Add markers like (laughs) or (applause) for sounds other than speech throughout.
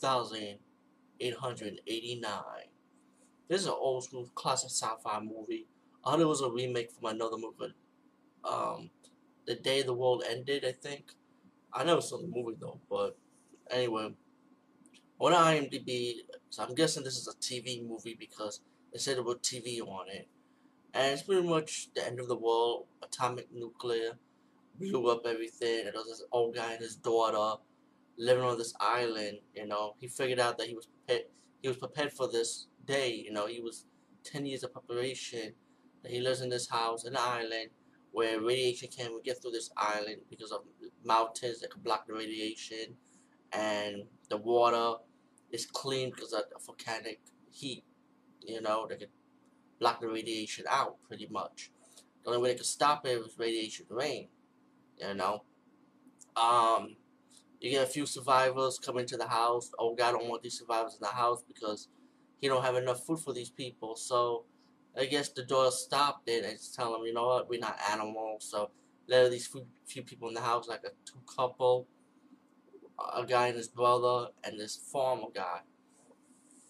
2889. This is an old school classic sci-fi movie. I thought it was a remake from another movie. Um, The Day the World Ended, I think. I never saw the movie though, but anyway. On IMDb, so I'm guessing this is a TV movie because it said about TV on it. And it's pretty much the end of the world, atomic nuclear, blew up everything, and there was this old guy and his daughter living on this island, you know. He figured out that he was prepared, he was prepared for this day, you know. He was 10 years of preparation. That he lives in this house, an island, where radiation can't get through this island because of mountains that could block the radiation, and the water is clean because of volcanic heat, you know, they could block the radiation out pretty much. The only way they could stop it was radiation rain, you know. Um, you get a few survivors come into the house. Oh God, I don't want these survivors in the house because he don't have enough food for these people. So I guess the door stopped it and just tell them, you know what, we're not animals. So let these few, few people in the house, like a two couple, a guy and his brother, and this farmer guy.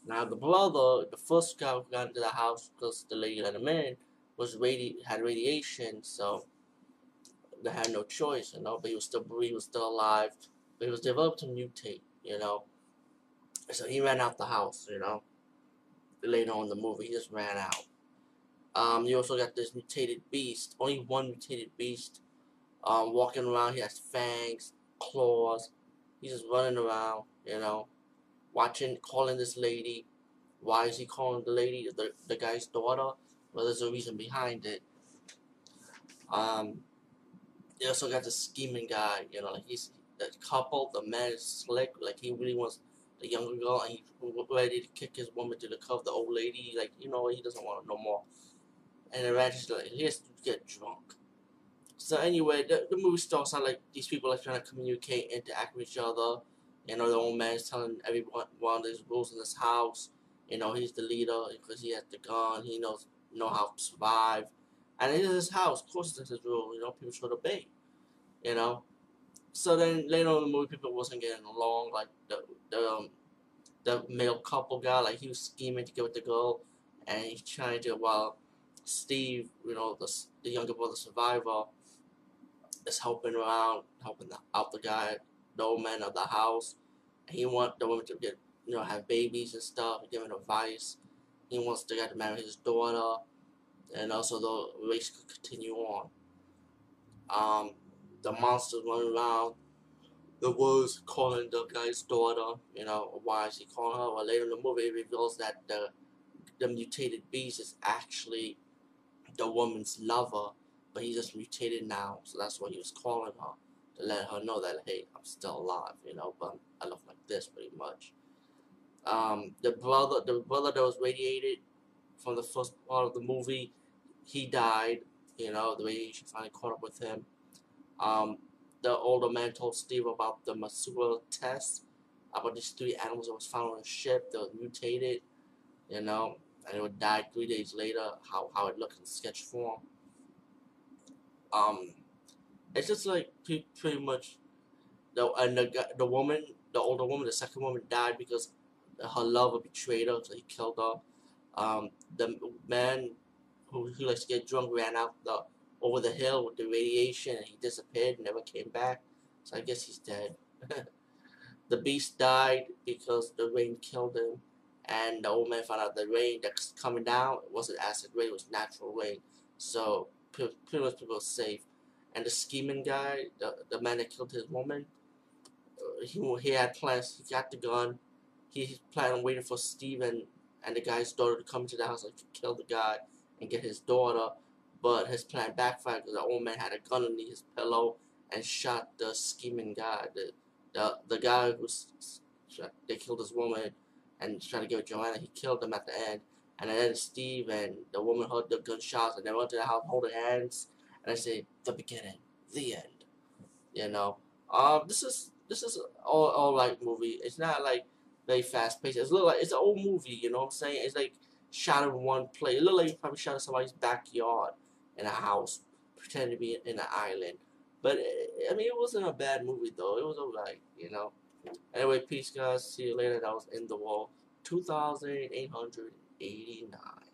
Now the brother, the first guy who got into the house because the lady let him in, was radi had radiation, so they had no choice, you know. But he was still he was still alive, he was developed to mutate, you know. So he ran out the house, you know. Later on in the movie, he just ran out. Um, you also got this mutated beast, only one mutated beast, um, walking around. He has fangs, claws. He's just running around, you know watching, calling this lady. Why is he calling the lady, the, the guy's daughter? Well, there's a reason behind it. Um, you also got the scheming guy, you know, like he's the couple, the man is slick, like he really wants the younger girl, and he's ready to kick his woman to the curb, the old lady, like, you know, he doesn't want her no more. And the rat like, he has to get drunk. So anyway, the, the movie starts out like these people are trying to communicate, interact with each other, you know, the old man is telling everyone one these rules in this house. You know, he's the leader because he has the gun. He knows know how to survive. And in his house, of course, this is rule. You know, people should obey. You know. So then later on in the movie, people wasn't getting along. Like the the um, the male couple guy, like he was scheming to get with the girl, and he's trying to while Steve, you know, the the younger brother survivor, is helping around, helping out the guy the old man of the house. And He want the woman to get, you know, have babies and stuff, giving advice. He wants to get to marry his daughter, and also the race could continue on. Um, the monsters running around. The wolves calling the guy's daughter. You know, why is he calling her? Well, later in the movie, it reveals that the the mutated beast is actually the woman's lover, but he's just mutated now, so that's why he was calling her to let her know that hey, I'm still alive, you know, but I look like this pretty much. Um, the brother, the brother that was radiated from the first part of the movie, he died. You know, the radiation finally caught up with him. Um, the older man told Steve about the Masura test, about these three animals that was found on a ship that was mutated, you know, and it would die three days later, how, how it looked in sketch form. Um, it's just like pretty much the and the the woman, the older woman, the second woman died because her lover betrayed her, so he killed her. Um, the man who, who likes to get drunk ran out the over the hill with the radiation and he disappeared, never came back. So I guess he's dead. (laughs) the beast died because the rain killed him. And the old man found out the rain that's coming down it wasn't acid rain, it was natural rain. So pretty much people safe and the scheming guy, the, the man that killed his woman, uh, he, he had plans, he got the gun, he planned on waiting for Steven and the guy's daughter to come to the house and kill the guy and get his daughter, but his plan backfired because the old man had a gun underneath his pillow and shot the scheming guy, the the, the guy who they killed his woman and tried to get Joanna, he killed them at the end. And then Steve and the woman heard the gunshots and they went to the house holding hands and I say the beginning, the end. You know, um, this is this is all all like movie. It's not like very fast paced. It's look like it's an old movie. You know what I'm saying? It's like shot in one play. It looked like you probably shot in somebody's backyard in a house, pretending to be in an island. But eh, I mean, it wasn't a bad movie though. It was alright. You know. Anyway, peace, guys. See you later. That was In the Wall 2889.